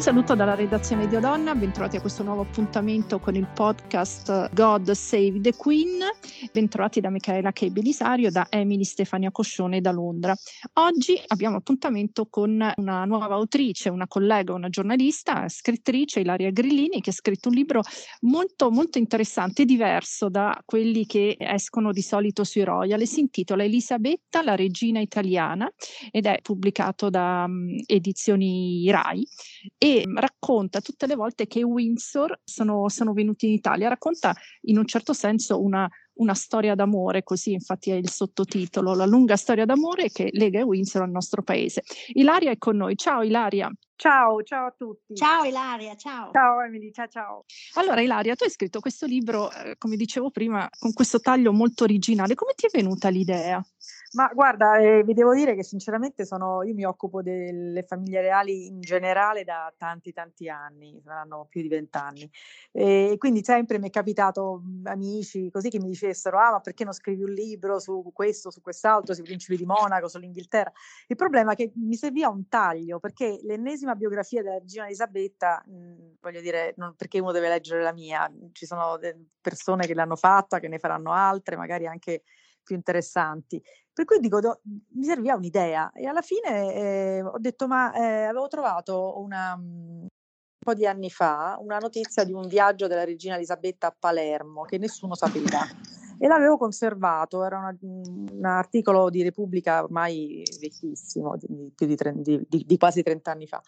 Un saluto dalla redazione di Odonna, bentrovati a questo nuovo appuntamento con il podcast God Save the Queen, bentrovati da Michaela K. Belisario, da Emily Stefania Coscione da Londra. Oggi abbiamo appuntamento con una nuova autrice, una collega, una giornalista, scrittrice Ilaria Grillini, che ha scritto un libro molto molto interessante e diverso da quelli che escono di solito sui Royal. Si intitola Elisabetta, la regina italiana ed è pubblicato da um, edizioni RAI e racconta tutte le volte che i Windsor sono, sono venuti in Italia, racconta in un certo senso una, una storia d'amore, così infatti è il sottotitolo, la lunga storia d'amore che lega i Windsor al nostro paese. Ilaria è con noi. Ciao Ilaria. Ciao, ciao a tutti. Ciao Ilaria, ciao. Ciao Emily, ciao ciao. Allora Ilaria, tu hai scritto questo libro, eh, come dicevo prima, con questo taglio molto originale. Come ti è venuta l'idea? Ma guarda, eh, vi devo dire che sinceramente sono, io mi occupo delle famiglie reali in generale da tanti tanti anni, saranno più di vent'anni. E quindi sempre mi è capitato amici così che mi dicessero: Ah, ma perché non scrivi un libro su questo, su quest'altro, sui principi di Monaco, sull'Inghilterra? Il problema è che mi serviva un taglio, perché l'ennesima biografia della regina Elisabetta, mh, voglio dire, non perché uno deve leggere la mia, ci sono persone che l'hanno fatta, che ne faranno altre, magari anche più interessanti. Per cui dico, do, mi serviva un'idea e alla fine eh, ho detto, ma eh, avevo trovato una, un po' di anni fa una notizia di un viaggio della regina Elisabetta a Palermo che nessuno sapeva e l'avevo conservato, era una, un articolo di Repubblica ormai vecchissimo, di, di, di, di quasi 30 anni fa.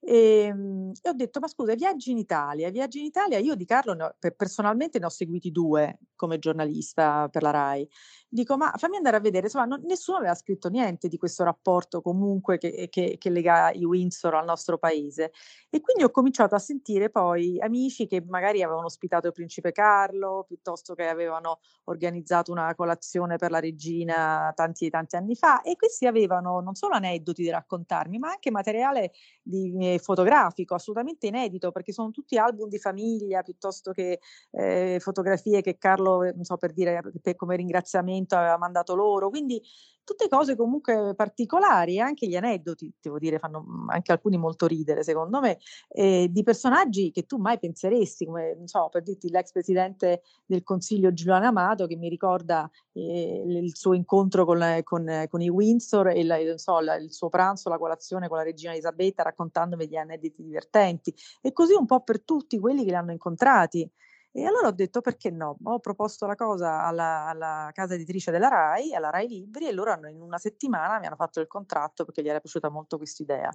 E, ehm, e, ho detto, ma scusa, viaggi in Italia, viaggi in Italia, io di Carlo ne ho, personalmente ne ho seguiti due come giornalista per la RAI. Dico, ma fammi andare a vedere, insomma, non, nessuno aveva scritto niente di questo rapporto comunque che, che, che, lega i Windsor al nostro paese. E quindi ho cominciato a sentire poi amici che magari avevano ospitato il principe Carlo, piuttosto che avevano organizzato una colazione per la regina tanti e tanti anni fa, e questi avevano non solo aneddoti da raccontarmi, ma anche materiale di fotografico assolutamente inedito perché sono tutti album di famiglia piuttosto che eh, fotografie che Carlo, non so per dire, per, come ringraziamento aveva mandato loro. Quindi tutte cose comunque particolari, anche gli aneddoti, devo dire, fanno mm, anche alcuni molto ridere, secondo me, eh, di personaggi che tu mai penseresti, come, non so, per dirti l'ex presidente del Consiglio Giuliano Amato, che mi ricorda eh, il suo incontro con, con, con i Windsor e la, so, la, il suo pranzo, la colazione con la regina Elisabetta, raccontandomi gli aneddoti divertenti, e così un po' per tutti quelli che li hanno incontrati. E allora ho detto perché no? Ho proposto la cosa alla, alla, casa editrice della RAI, alla RAI Libri, e loro in una settimana mi hanno fatto il contratto perché gli era piaciuta molto questa idea.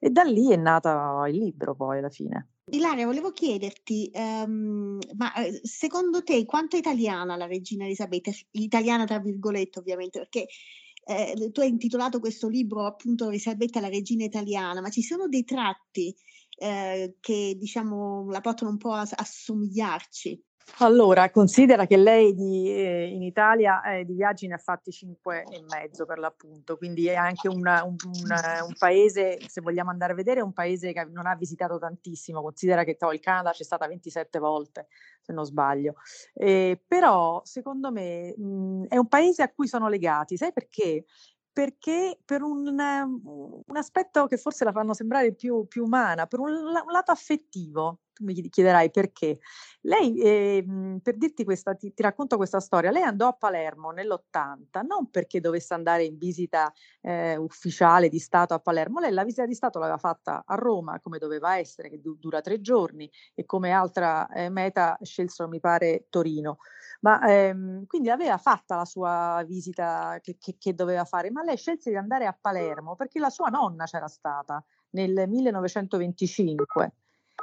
E da lì è nato il libro poi alla fine. Ilaria, volevo chiederti, um, ma eh, secondo te quanto è italiana la regina Elisabetta? Italiana tra virgolette ovviamente, perché eh, tu hai intitolato questo libro appunto Elisabetta la regina italiana, ma ci sono dei tratti eh, che diciamo la portano un po' a, a somigliarci. Allora, considera che lei di, eh, in Italia eh, di viaggi ne ha fatti cinque e mezzo per l'appunto, quindi è anche una, un, un, un, paese, se vogliamo andare a vedere, un paese che non ha visitato tantissimo, considera che oh, il Canada c'è stata 27 volte, se non sbaglio. Eh, però, secondo me, mh, è un paese a cui sono legati, sai perché? Perché per un, un, aspetto che forse la fanno sembrare più, più umana, per un, un, lato affettivo. Tu mi chiederai perché. Lei, eh, per dirti questa, ti, ti, racconto questa storia, lei andò a Palermo nell'80, non perché dovesse andare in visita eh, ufficiale di Stato a Palermo, lei la visita di Stato l'aveva fatta a Roma, come doveva essere, che du- dura tre giorni, e come altra eh, meta scelsero, mi pare, Torino ma ehm, quindi aveva fatta la sua visita che, che, che, doveva fare, ma lei scelse di andare a Palermo perché la sua nonna c'era stata nel 1925.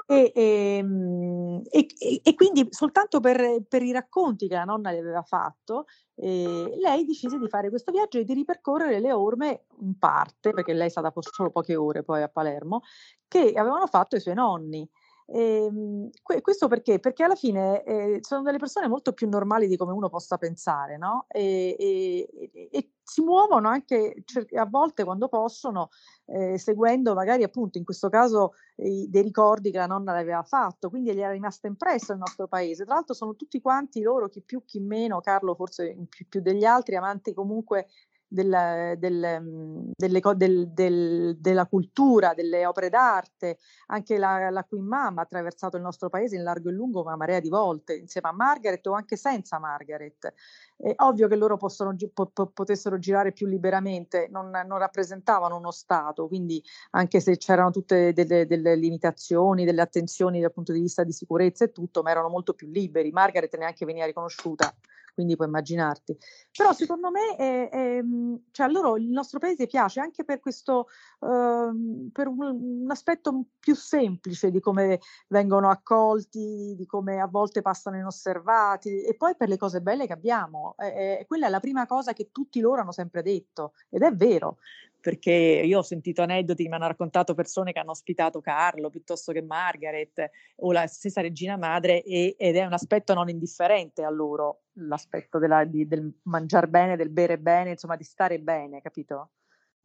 E, ehm, e, e, e quindi soltanto per, per, i racconti che la nonna le aveva fatto, eh, lei decise di fare questo viaggio e di ripercorrere le orme in parte, perché lei è stata solo poche ore poi a Palermo, che avevano fatto i suoi nonni. E, ehm, questo perché? Perché alla fine eh, sono delle persone molto più normali di come uno possa pensare, no? E, e, e si muovono anche a volte quando possono, eh, seguendo magari appunto in questo caso eh, dei ricordi che la nonna le aveva fatto, quindi gli era rimasta impressa il nostro paese. Tra l'altro sono tutti quanti loro, chi più chi meno, Carlo forse più, più degli altri, amanti comunque del, del, mhmm, delle, del, del, della cultura, delle opere d'arte. Anche la, la Queen Mum ha attraversato il nostro paese in largo e lungo una marea di volte, insieme a Margaret o anche senza Margaret. È ovvio che loro possono, po, po, potessero girare più liberamente, non, non, rappresentavano uno Stato, quindi anche se c'erano tutte delle, delle limitazioni, delle attenzioni dal punto di vista di sicurezza e tutto, ma erano molto più liberi. Margaret neanche veniva riconosciuta quindi puoi immaginarti. Però secondo me è, è, cioè a loro il nostro paese piace anche per questo, uh, per un, un, aspetto più semplice di come vengono accolti, di come a volte passano inosservati e poi per le cose belle che abbiamo. Eh, eh, quella è la prima cosa che tutti loro hanno sempre detto ed è vero perché io ho sentito aneddoti che mi hanno raccontato persone che hanno ospitato Carlo piuttosto che Margaret o la stessa regina madre e, ed è un aspetto non indifferente a loro, l'aspetto della, di, del mangiare bene, del bere bene, insomma di stare bene, capito?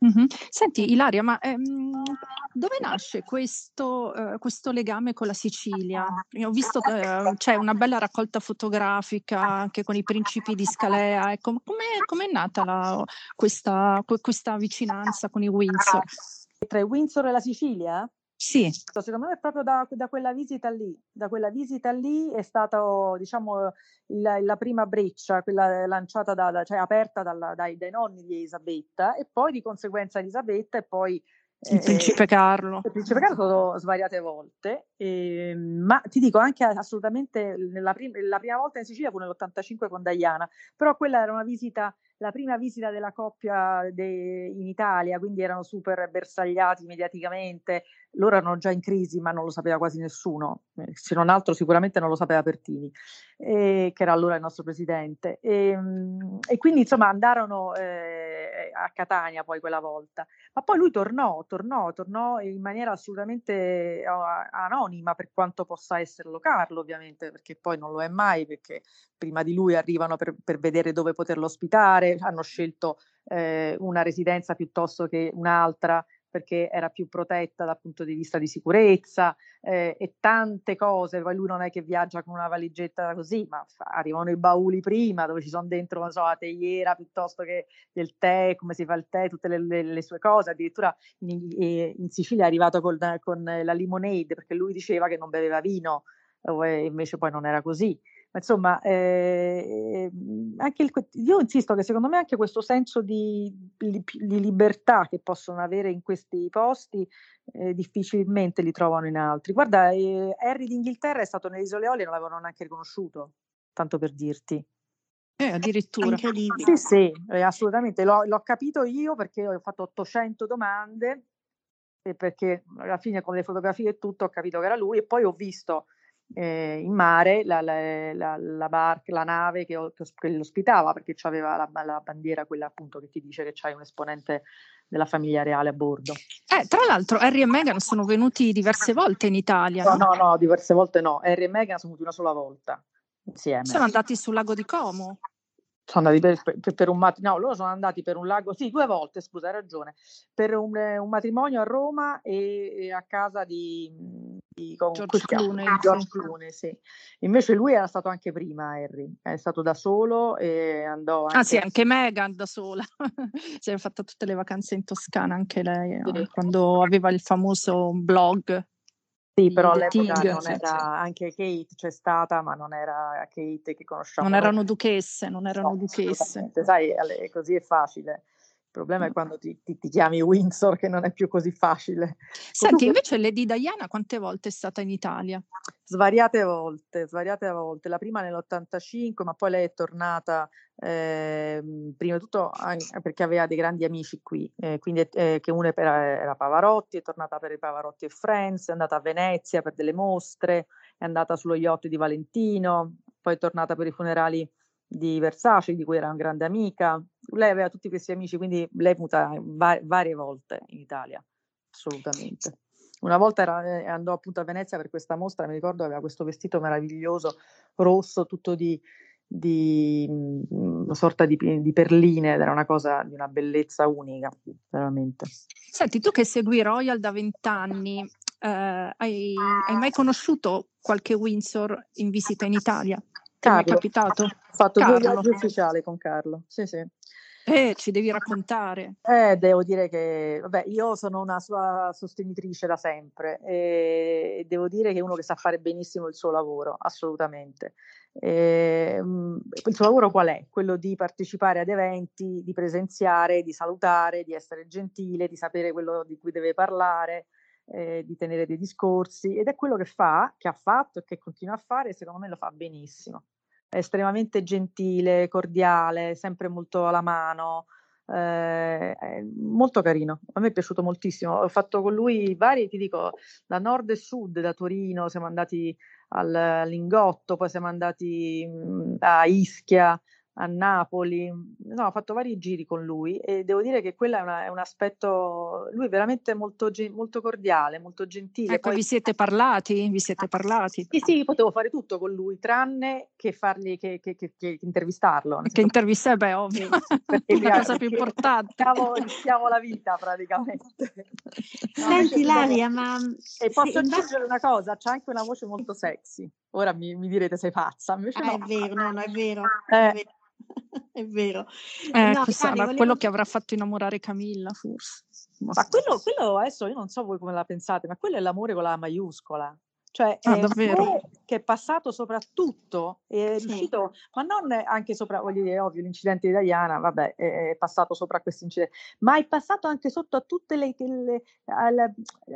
Mh-mh. Senti Ilaria, ma, ehm, dove nasce questo uhm, questo legame con la Sicilia? Io ho visto che, ehm, c'è una bella raccolta fotografica anche con i principi di Scalea, ecco, com'è com'è nata la questa questa vicinanza con i Windsor? Tra i Windsor e la Sicilia? Sì. Secondo me proprio da, da, quella visita lì, da quella visita lì è stata, diciamo, la, la prima breccia, quella lanciata, da, da, cioè aperta dalla, dai, dai, nonni di Elisabetta e poi di conseguenza Elisabetta e poi il eh, principe Carlo. Il principe Carlo svariate volte, eh, ma ti dico anche assolutamente prim- la prima volta in Sicilia fu nell'85 con Diana, però quella era una visita la prima visita della coppia de- in Italia, quindi erano super bersagliati mediaticamente, loro erano già in crisi, ma non lo sapeva quasi nessuno, eh, se non altro sicuramente non lo sapeva Pertini, eh, che era allora il nostro presidente. E, ehm, e quindi insomma andarono eh, a Catania poi quella volta, ma poi lui tornò, tornò, tornò in maniera assolutamente anonima per quanto possa esserlo Carlo ovviamente, perché poi non lo è mai, perché prima di lui arrivano per, per vedere dove poterlo ospitare, hanno scelto eh, una residenza piuttosto che un'altra perché era più protetta dal punto di vista di sicurezza eh, e tante cose. Poi lui non è che viaggia con una valigetta così, ma fa, arrivano i bauli prima dove ci sono dentro, non so, la teiera piuttosto che del tè, come si fa il tè, tutte le, le, le sue cose. Addirittura in, in, Sicilia è arrivato con, con la limonade perché lui diceva che non beveva vino, invece poi non era così insomma, eh, anche il, io insisto che secondo me anche questo senso di, di, di libertà che possono avere in questi posti eh, difficilmente li trovano in altri. Guarda, eh, Harry d'Inghilterra è stato nelle Isole Eolie e non l'avevano neanche riconosciuto, tanto per dirti. Eh, addirittura. Sì, sì, eh, assolutamente. L'ho, l'ho capito io perché ho fatto 800 domande e perché alla fine con le fotografie e tutto ho capito che era lui e poi ho visto eh, in mare la, la, la, la, barca, la nave che, che l'ospitava perché aveva la, la, bandiera quella appunto che ti dice che c'hai un esponente della famiglia reale a bordo. Eh, tra l'altro Harry e Meghan sono venuti diverse volte in Italia. No, no, no, no diverse volte no. Harry e Meghan sono venuti una sola volta insieme. Sono andati sul lago di Como sono andati per, per, per un matrimonio, no, loro sono andati per un lago, sì, due volte, scusa, hai ragione, per un, un matrimonio a Roma e, e, a casa di, di con, George Clooney. George Clooney, sì. Invece lui era stato anche prima, Harry, è stato da solo e andò anche... Ah sì, anche Meghan da sola, si è fatta tutte le vacanze in Toscana anche lei, sì. quando aveva il famoso blog sì, però all'epoca Tig, non era, anche Kate c'è stata, ma non era Kate che conosciamo. Non erano duchesse, non erano no, duchesse. Sai, così è facile. Il problema è quando ti, ti, ti, chiami Windsor, che non è più così facile. Senti, invece Lady Diana quante volte è stata in Italia? Svariate volte, svariate volte. La prima nell'85, ma poi lei è tornata eh, prima di tutto perché aveva dei grandi amici qui, eh, quindi eh, che uno era Pavarotti, è tornata per i Pavarotti e Friends, è andata a Venezia per delle mostre, è andata sullo yacht di Valentino, poi è tornata per i funerali di Versace, di cui era una grande amica. Lei aveva tutti questi amici, quindi lei è venuta va- varie volte in Italia, assolutamente. Una volta era, eh, andò appunto a Venezia per questa mostra, mi ricordo aveva questo vestito meraviglioso, rosso, tutto di, di mm, una sorta di, di, perline era una cosa di una bellezza unica, veramente. Senti, tu che segui Royal da vent'anni, eh, hai, hai mai conosciuto qualche Windsor in visita in Italia? Carlo. Ti è capitato? Ho fatto Carlo. due viaggi ufficiali con Carlo, sì sì. Eh, ci devi raccontare. Eh, devo dire che, vabbè, io sono una sua sostenitrice da sempre e devo dire che è uno che sa fare benissimo il suo lavoro, assolutamente. E, ehm, il suo lavoro qual è? Quello di partecipare ad eventi, di presenziare, di salutare, di essere gentile, di sapere quello di cui deve parlare, eh, di tenere dei discorsi ed è quello che fa, che ha fatto e che continua a fare secondo me lo fa benissimo. È estremamente gentile, cordiale, sempre molto alla mano, eh, molto carino. A me è piaciuto moltissimo. Ho fatto con lui vari, ti dico, da nord e sud, da Torino, siamo andati al Lingotto, poi siamo andati mh, a Ischia, a Napoli, no, ho fatto vari giri con lui e devo dire che quello è, una, è un aspetto, lui è veramente molto, molto cordiale, molto gentile. Ecco, Poi, vi siete parlati? Vi siete parlati? Sì, sì, potevo fare tutto con lui, tranne che fargli, che, che, che, che intervistarlo. Che intervistare, beh, ovvio, perché la cosa più importante. Rischiamo, rischiamo la vita praticamente. No, Senti Laria, ma... E posso sì, aggiungere una cosa, c'ha anche una voce molto sexy. Ora mi, mi direte sei pazza. Invece ah, no. È vero, no, no, è vero. Eh, è vero. è vero. Eh, no, sarà volevo... quello che avrà fatto innamorare Camilla, forse. Ma quello, quello adesso io non so voi come la pensate, ma quello è l'amore con la maiuscola. Cioè, ah, è davvero? che è passato soprattutto, è sì. riuscito, ma non anche sopra, voglio dire, ovvio, l'incidente di Diana, vabbè, è passato sopra questo incidente, ma è passato anche sotto a tutte le, le alla,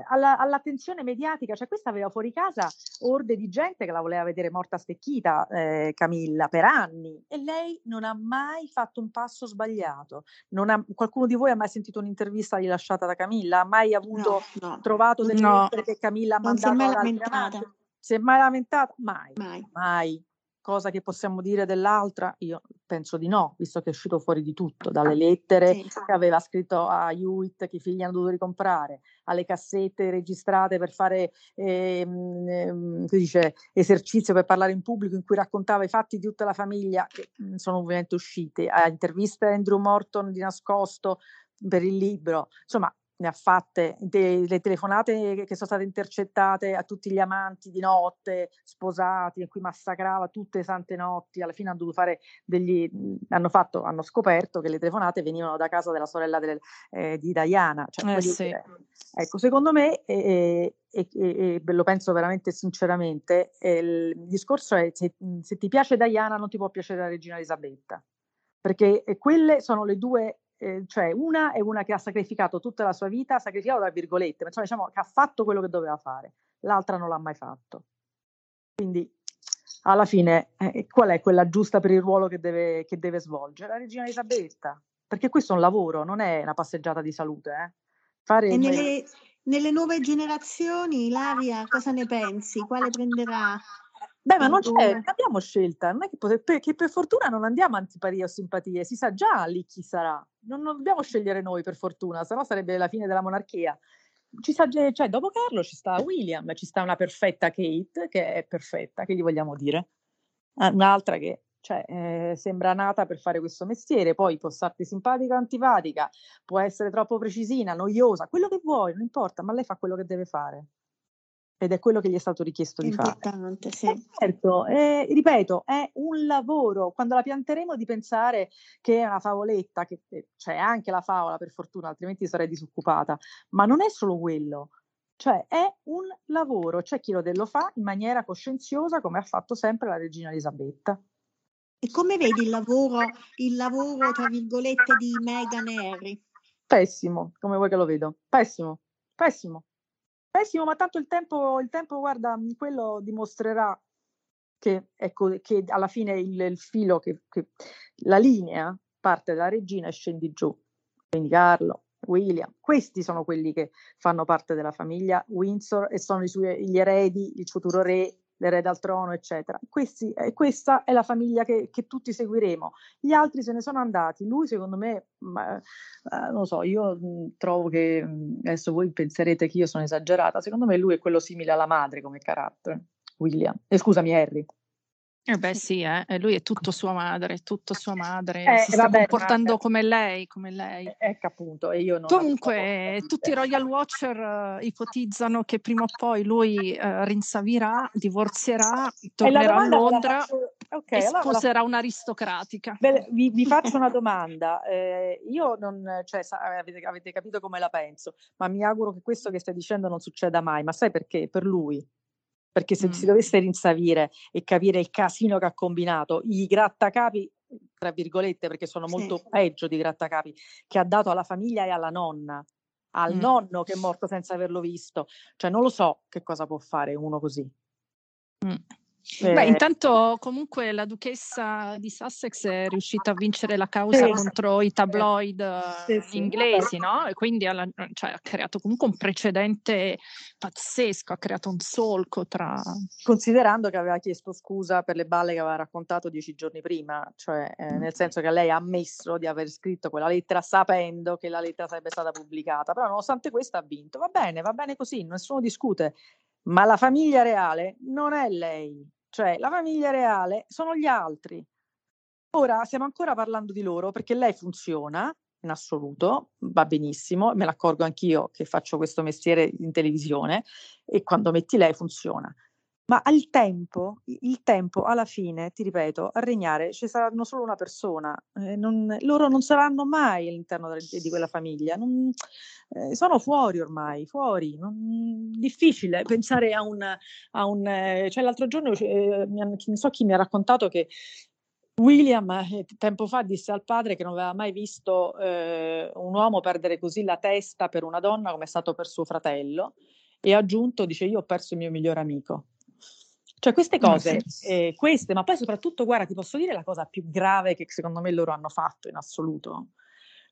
alla, all'attenzione mediatica, cioè questa aveva fuori casa orde di gente che la voleva vedere morta stecchita, eh, Camilla, per anni, e lei non ha mai fatto un passo sbagliato. Ha, qualcuno di voi ha mai sentito un'intervista rilasciata da Camilla? Ha mai avuto, no, no. trovato delle no. lettere che Camilla ha mandato altri lamentata. Si è mai lamentata? Mai. Mai. mai. Cosa che possiamo dire dell'altra? Io penso di no, visto che è uscito fuori di tutto, dalle lettere Sì. che aveva scritto a Hewitt che i figli hanno dovuto ricomprare, alle cassette registrate per fare ehm, ehm, dice, esercizio per parlare in pubblico in cui raccontava i fatti di tutta la famiglia, che mm, sono ovviamente uscite, a interviste a Andrew Morton di nascosto per il libro, insomma ne ha fatte delle telefonate che sono state intercettate a tutti gli amanti di notte, sposati, in cui massacrava tutte le sante notti, alla fine hanno dovuto fare degli, hanno fatto, hanno scoperto che le telefonate venivano da casa della sorella del, eh, di Diana. Cioè, Eh, sì. dire, ecco, secondo me, e, e, e, e lo penso veramente sinceramente, il discorso è se, se ti piace Diana non ti può piacere la regina Elisabetta, perché quelle sono le due eh, cioè una è una che ha sacrificato tutta la sua vita, sacrificato tra virgolette, ma insomma diciamo che ha fatto quello che doveva fare, l'altra non l'ha mai fatto. Quindi alla fine eh, qual è quella giusta per il ruolo che deve, che deve svolgere? La regina Elisabetta, perché questo è un lavoro, non è una passeggiata di salute. Eh. Fare E nelle, nelle nuove generazioni, Ilaria, cosa ne pensi? Quale prenderà? Beh, ma non c'è, non abbiamo scelta, non è che, pote- per, che per fortuna non andiamo a antipatie o simpatie, si sa già lì chi sarà, non, non dobbiamo scegliere noi per fortuna, sennò sarebbe la fine della monarchia. Già- cioè, dopo Carlo ci sta William, ci sta una perfetta Kate, che è perfetta, che gli vogliamo dire? Ah, Un'altra che cioè, eh, sembra nata per fare questo mestiere, poi può starti simpatica o antipatica, può essere troppo precisina, noiosa, quello che vuoi, non importa, ma lei fa quello che deve fare. Ed è quello che gli è stato richiesto di fare. importante, sì. Eh, certo, eh, ripeto, è un lavoro. Quando la pianteremo di pensare che è una favoletta, che eh, c'è anche la favola per fortuna, altrimenti sarei disoccupata, ma non è solo quello. Cioè è un lavoro, c'è chi lo, lo fa in maniera coscienziosa come ha fatto sempre la regina Elisabetta. E come vedi il lavoro, il lavoro, tra virgolette, di Meghan e Harry? Pessimo, come vuoi che lo vedo? Pessimo, pessimo, pessimo, ma tanto il tempo, il tempo guarda, quello dimostrerà che, ecco, che alla fine il, il filo, che, che la linea parte dalla regina e scendi giù. Quindi Carlo, William, questi sono quelli che fanno parte della famiglia Windsor e sono i suoi, gli eredi, il futuro re, l'erede al trono, eccetera. Questi, eh, questa è la famiglia che, che tutti seguiremo. Gli altri se ne sono andati. Lui, secondo me, ma, eh, non so, io mh, trovo che mh, adesso voi penserete che io sono esagerata. Secondo me lui è quello simile alla madre come carattere, William. Eh, scusami, Harry. Eh beh sì, eh. lui è tutto sua madre, tutto sua madre, eh, si sta vabbè, comportando ma... come lei, come lei. Eh, ecco appunto, e io non Comunque, tutti i Royal Watcher uh, ipotizzano che prima o poi lui uh, rinsavirà, divorzierà, tornerà a Londra faccio... okay, e allora sposerà la... un'aristocratica. Beh, vi, vi, faccio una domanda, eh, io non, cioè, avete, avete capito come la penso, ma mi auguro che questo che stai dicendo non succeda mai, ma sai perché? Per lui perché se mm. si dovesse rinsavire e capire il casino che ha combinato, i grattacapi, tra virgolette, perché sono molto sì. peggio di grattacapi, che ha dato alla famiglia e alla nonna, al mm. nonno che è morto senza averlo visto, cioè non lo so che cosa può fare uno così. Mm. Eh. Beh, intanto comunque la duchessa di Sussex è riuscita a vincere la causa sì, contro i tabloid sì, sì, inglesi, no? E quindi alla, cioè, ha creato comunque un precedente pazzesco, ha creato un solco tra... Considerando che aveva chiesto scusa per le balle che aveva raccontato dieci giorni prima, cioè eh, mm. nel senso che lei ha ammesso di aver scritto quella lettera sapendo che la lettera sarebbe stata pubblicata, però nonostante questo ha vinto. Va bene, va bene così, nessuno discute. Ma la famiglia reale non è lei, cioè la famiglia reale sono gli altri. Ora stiamo ancora parlando di loro perché lei funziona in assoluto, va benissimo, me l'accorgo anch'io che faccio questo mestiere in televisione e quando metti lei funziona. Ma al tempo, il tempo alla fine, ti ripeto, a regnare ci saranno solo una persona, eh, non, loro non saranno mai all'interno de, di quella famiglia, non, eh, sono fuori ormai, fuori, non, difficile pensare a un, a un eh, cioè l'altro giorno eh, non so chi mi ha raccontato che William eh, tempo fa disse al padre che non aveva mai visto eh, un uomo perdere così la testa per una donna come è stato per suo fratello e ha aggiunto, dice io ho perso il mio migliore amico. Cioè queste cose, eh, queste, ma poi soprattutto, guarda, ti posso dire la cosa più grave che secondo me loro hanno fatto in assoluto,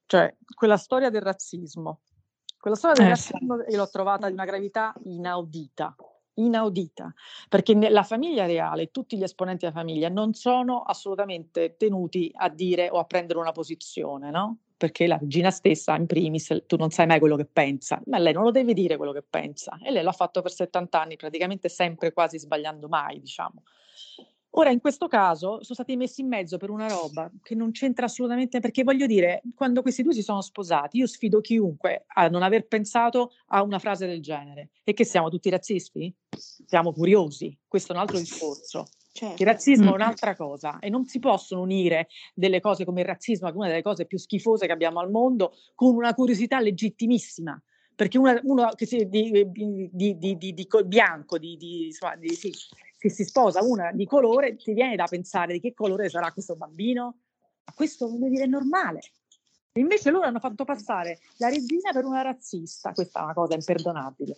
cioè quella storia del razzismo. Quella storia del eh, razzismo io l'ho trovata di una gravità inaudita, inaudita, perché la famiglia reale, tutti gli esponenti della famiglia non sono assolutamente tenuti a dire o a prendere una posizione, no? Perché la regina stessa, in primis, tu non sai mai quello che pensa, ma lei non lo deve dire quello che pensa e lei l'ha fatto per 70 anni, praticamente sempre quasi sbagliando mai, diciamo. Ora, in questo caso, sono stati messi in mezzo per una roba che non c'entra assolutamente, perché voglio dire, quando questi due si sono sposati, io sfido chiunque a non aver pensato a una frase del genere. E che siamo tutti razzisti? Siamo curiosi, questo è un altro discorso. Certo. Il razzismo è un'altra cosa e non si possono unire delle cose come il razzismo, che è una delle cose più schifose che abbiamo al mondo, con una curiosità legittimissima. Perché una, uno che si, di, di, di, di, bianco, insomma, sì, che si sposa una di colore, ti viene da pensare di che colore sarà questo bambino? Ma questo vuol dire normale. Invece loro hanno fatto passare la regina per una razzista, questa è una cosa imperdonabile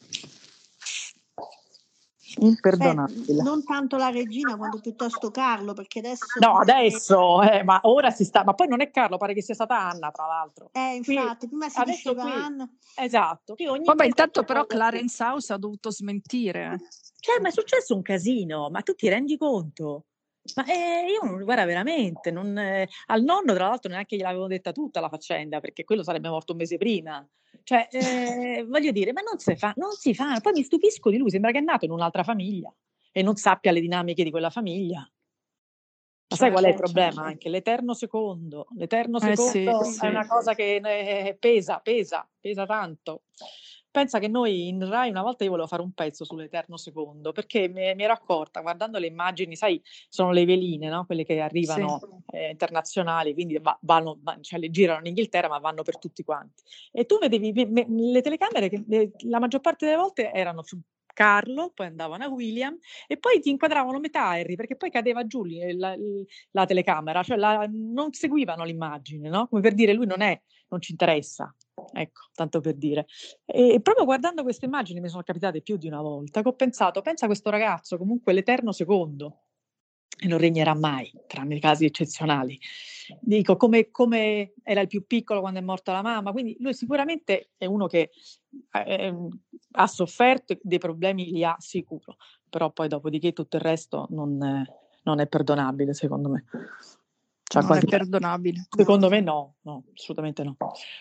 imperdonabile. Beh, non tanto la regina quanto piuttosto Carlo, perché adesso... No, adesso, eh, ma ora si sta... Ma poi non è Carlo, pare che sia stata Anna, tra l'altro. Eh, infatti, qui, prima si diceva qui, Anna. Esatto. Vabbè, intanto però Clarence House ha dovuto smentire. Cioè, ma è successo un casino, ma tu ti rendi conto? Ma eh, io non, guarda, veramente, non, eh, al nonno tra l'altro neanche gliel'avevo detta tutta la faccenda, perché quello sarebbe morto un mese prima. Cioè, eh, voglio dire, ma non si fa, non si fa. Poi mi stupisco di lui, sembra che è nato in un'altra famiglia e non sappia le dinamiche di quella famiglia. Ma sai qual è il problema? Anche l'eterno secondo. L'eterno secondo eh sì, sì. è una cosa che eh, pesa, pesa, pesa tanto. Pensa che noi in Rai una volta io volevo fare un pezzo sull'Eterno Secondo perché mi, mi ero accorta guardando le immagini, sai, sono le veline, no? quelle che arrivano sì. eh, internazionali, quindi va, vanno, va, cioè le girano in Inghilterra ma vanno per tutti quanti. E tu vedevi me, me, le telecamere che eh, la maggior parte delle volte erano su Carlo, poi andavano a William e poi ti inquadravano metà Harry perché poi cadeva giù la, la telecamera, cioè la, non seguivano l'immagine, no? Come per dire lui non è, non ci interessa. Ecco, tanto per dire. E proprio guardando queste immagini mi sono capitate più di una volta che ho pensato, pensa a questo ragazzo, comunque l'eterno secondo, e non regnerà mai, tranne casi eccezionali. Dico, come, come, era il più piccolo quando è morta la mamma, quindi lui sicuramente è uno che eh, ha sofferto dei problemi, li ha sicuro, però poi dopodiché tutto il resto non, non è perdonabile, secondo me. Cioè, non è perdonabile. Secondo me no, no, assolutamente no.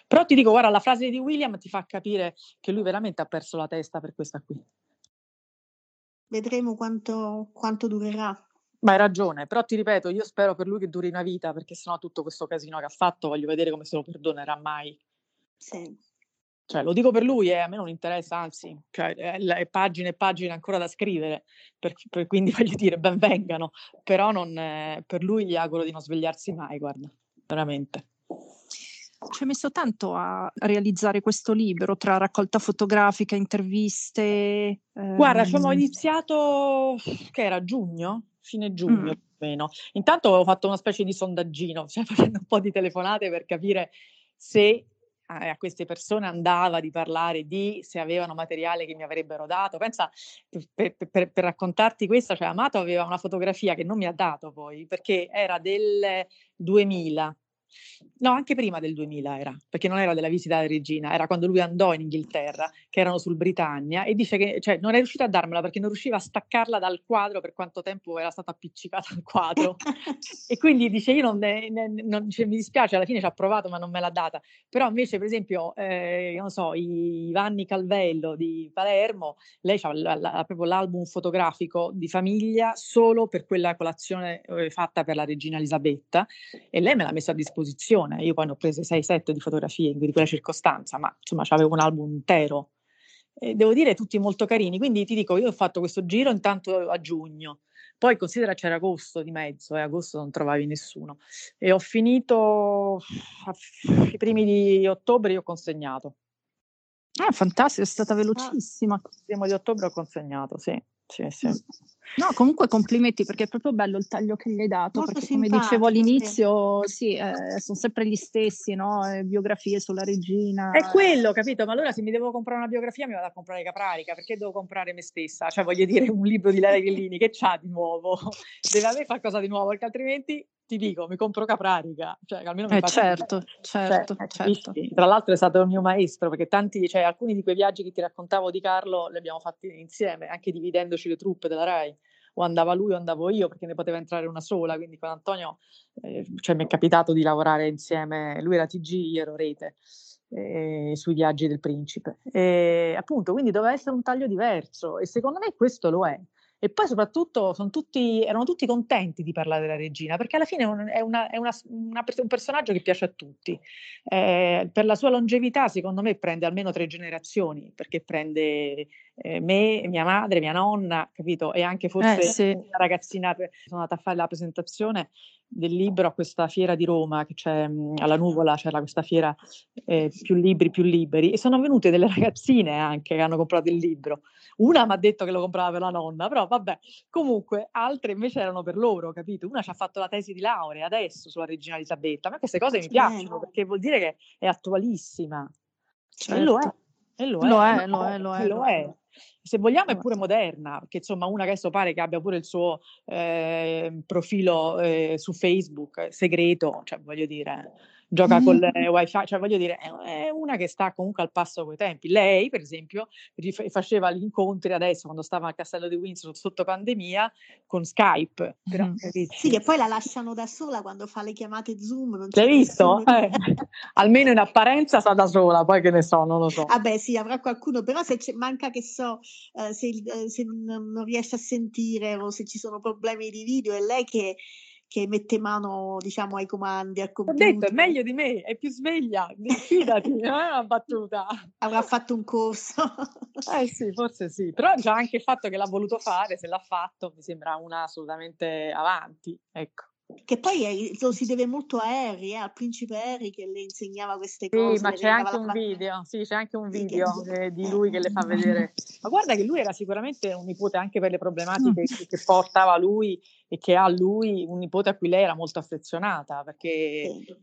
Però ti dico, guarda, la frase di William ti fa capire che lui veramente ha perso la testa per questa qui. Vedremo quanto, quanto durerà. Ma hai ragione, però ti ripeto, io spero per lui che duri una vita, perché sennò tutto questo casino che ha fatto voglio vedere come se lo perdonerà mai. Sì. Cioè, lo dico per lui, eh, a me non interessa, anzi, cioè, è, pagine e pagine ancora da scrivere, per, per, quindi voglio dire, ben vengano, però non, eh, per lui gli auguro di non svegliarsi mai, guarda, veramente. Ci hai messo tanto a realizzare questo libro, tra raccolta fotografica, interviste. Guarda, ci abbiamo ehm iniziato, che era giugno, fine giugno mm. più o meno. Intanto ho fatto una specie di sondaggino, cioè facendo un po' di telefonate per capire se a queste persone andava di parlare di se avevano materiale che mi avrebbero dato. Pensa, per, per, per, raccontarti questa, cioè Amato aveva una fotografia che non mi ha dato poi, perché era del 2000, No, anche prima del 2000 era, perché non era della visita alla regina, era quando lui andò in Inghilterra, che erano sul Britannia, e dice che cioè, non è riuscito a darmela perché non riusciva a staccarla dal quadro per quanto tempo era stata appiccicata al quadro. e quindi dice, io non, ne, non cioè, mi dispiace, alla fine ci ha provato ma non me l'ha data. Però invece, per esempio, eh, non so, i Vanni Calvello di Palermo, lei ha proprio l'album fotografico di famiglia solo per quella colazione eh, fatta per la regina Elisabetta, e lei me l'ha messa a disposizione esposizione. Io poi ne ho prese 6-7 di fotografie di quella circostanza, ma insomma avevo un album intero. E devo dire tutti molto carini, quindi ti dico, io ho fatto questo giro intanto a giugno, poi considera c'era agosto di mezzo e eh, agosto non trovavi nessuno e ho finito i primi di ottobre io ho consegnato. Ah, fantastico, è stata velocissima. Il primo di ottobre ho consegnato, sì sì, sì. No, comunque complimenti perché è proprio bello il taglio che gli hai dato, Molto perché come dicevo all'inizio, sì, sì eh, sono sempre gli stessi, no? Eh, biografie sulla regina. È quello, capito? Ma allora se mi devo comprare una biografia mi vado a comprare Caprarica, perché devo comprare me stessa? Cioè voglio dire un libro di Lara Ghellini, che c'ha di nuovo? Deve avere qualcosa di nuovo, perché altrimenti ti dico, mi compro Caprarica, cioè almeno mi eh, certo, certo, cioè, certo. Tra l'altro è stato il mio maestro, perché tanti, cioè, alcuni di quei viaggi che ti raccontavo di Carlo li abbiamo fatti insieme, anche dividendoci le truppe della RAI. O andava lui o andavo io, perché ne poteva entrare una sola, quindi con Antonio eh, cioè, mi è capitato di lavorare insieme, lui era TG, io ero rete. Eh, sui viaggi del principe e appunto quindi doveva essere un taglio diverso e secondo me questo lo è e poi soprattutto tutti, erano tutti contenti di parlare della regina, perché alla fine è, una, è una, una, un personaggio che piace a tutti. Eh, per la sua longevità, secondo me, prende almeno tre generazioni, perché prende eh, me, mia madre, mia nonna, capito? E anche forse eh, sì. una ragazzina, sono andata a fare la presentazione del libro a questa fiera di Roma, che c'è mh, alla Nuvola, c'era questa fiera eh, più libri, più liberi, e sono venute delle ragazzine anche che hanno comprato il libro. Una mi ha detto che lo comprava per la nonna, però vabbè, comunque altre invece erano per loro, capito? Una ci ha fatto la tesi di laurea adesso sulla regina Elisabetta, a me queste cose mi piacciono perché vuol dire che è attualissima. Certo. E lo è. E lo, lo è, lo è, lo è. Lo è. Se vogliamo è pure moderna, perché insomma una che adesso pare che abbia pure il suo eh, profilo eh, su Facebook segreto, cioè voglio dire, gioca con il wifi, cioè voglio dire, è una che sta comunque al passo coi tempi. Lei, per esempio, faceva gli incontri adesso quando stava al castello di Windsor sotto pandemia con Skype. Però, mm. Sì, che poi la lasciano da sola quando fa le chiamate Zoom. Non L'hai visto? Eh, almeno in apparenza sta da sola, poi che ne so, non lo so. Vabbè, sì, avrà qualcuno, però se manca che so, eh, se, eh, se non riesce a sentire o se ci sono problemi di video, è lei che che mette mano diciamo ai comandi al computer. Ho detto, è meglio di me, è più sveglia, fidati, non è una battuta. Avrà fatto un corso. eh sì, forse sì, però già anche il fatto che l'ha voluto fare, se l'ha fatto, mi sembra una assolutamente avanti, ecco. Che poi lo si deve molto a Harry, eh, al principe Harry che le insegnava queste cose. Sì, ma c'è anche un video, sì, c'è anche un video eh, di lui che le fa vedere. Ma guarda che lui era sicuramente un nipote anche per le problematiche che, che portava lui e che ha lui, un nipote a cui lei era molto affezionata, perché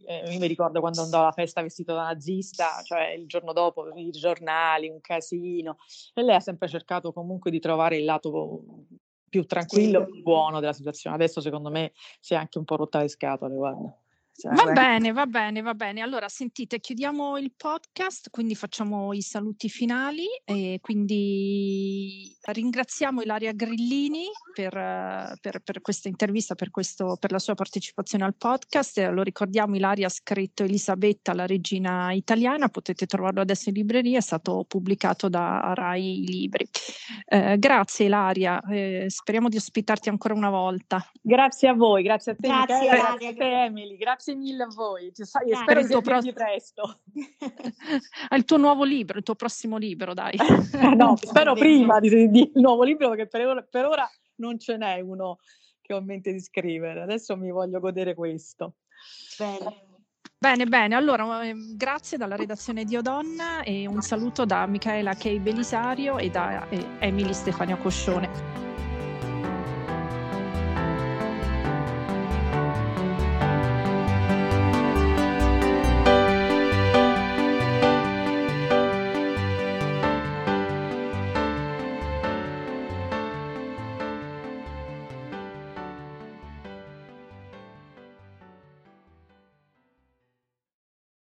eh, io mi ricordo quando andò alla festa vestito da nazista, cioè il giorno dopo i giornali, un casino, e lei ha sempre cercato comunque di trovare il lato più tranquillo, più buono della situazione. Adesso secondo me si è anche un po' rotta le scatole, guarda. Cioè, va beh. bene, va bene, va bene. Allora, sentite, chiudiamo il podcast, quindi facciamo i saluti finali e quindi ringraziamo Ilaria Grillini per, per, per questa intervista, per, questo, per la sua partecipazione al podcast. Lo ricordiamo, Ilaria ha scritto Elisabetta, la regina italiana, potete trovarlo adesso in libreria, è stato pubblicato da Rai Libri. Eh, grazie Ilaria, eh, speriamo di ospitarti ancora una volta. Grazie a voi, grazie a te, grazie, Michele, grazie a te Emily, grazie mille a voi. Cioè, sai, spero di pro... presto. È il tuo nuovo libro, il tuo prossimo libro, dai. no, spero prima di, di, il nuovo libro perché per ora, per ora non ce n'è uno che ho in mente di scrivere. Adesso mi voglio godere questo. Bene. Bene, bene, allora ehm, grazie dalla redazione di Odonna e un saluto da Michaela Kei Belisario e da eh, Emily Stefania Coscione.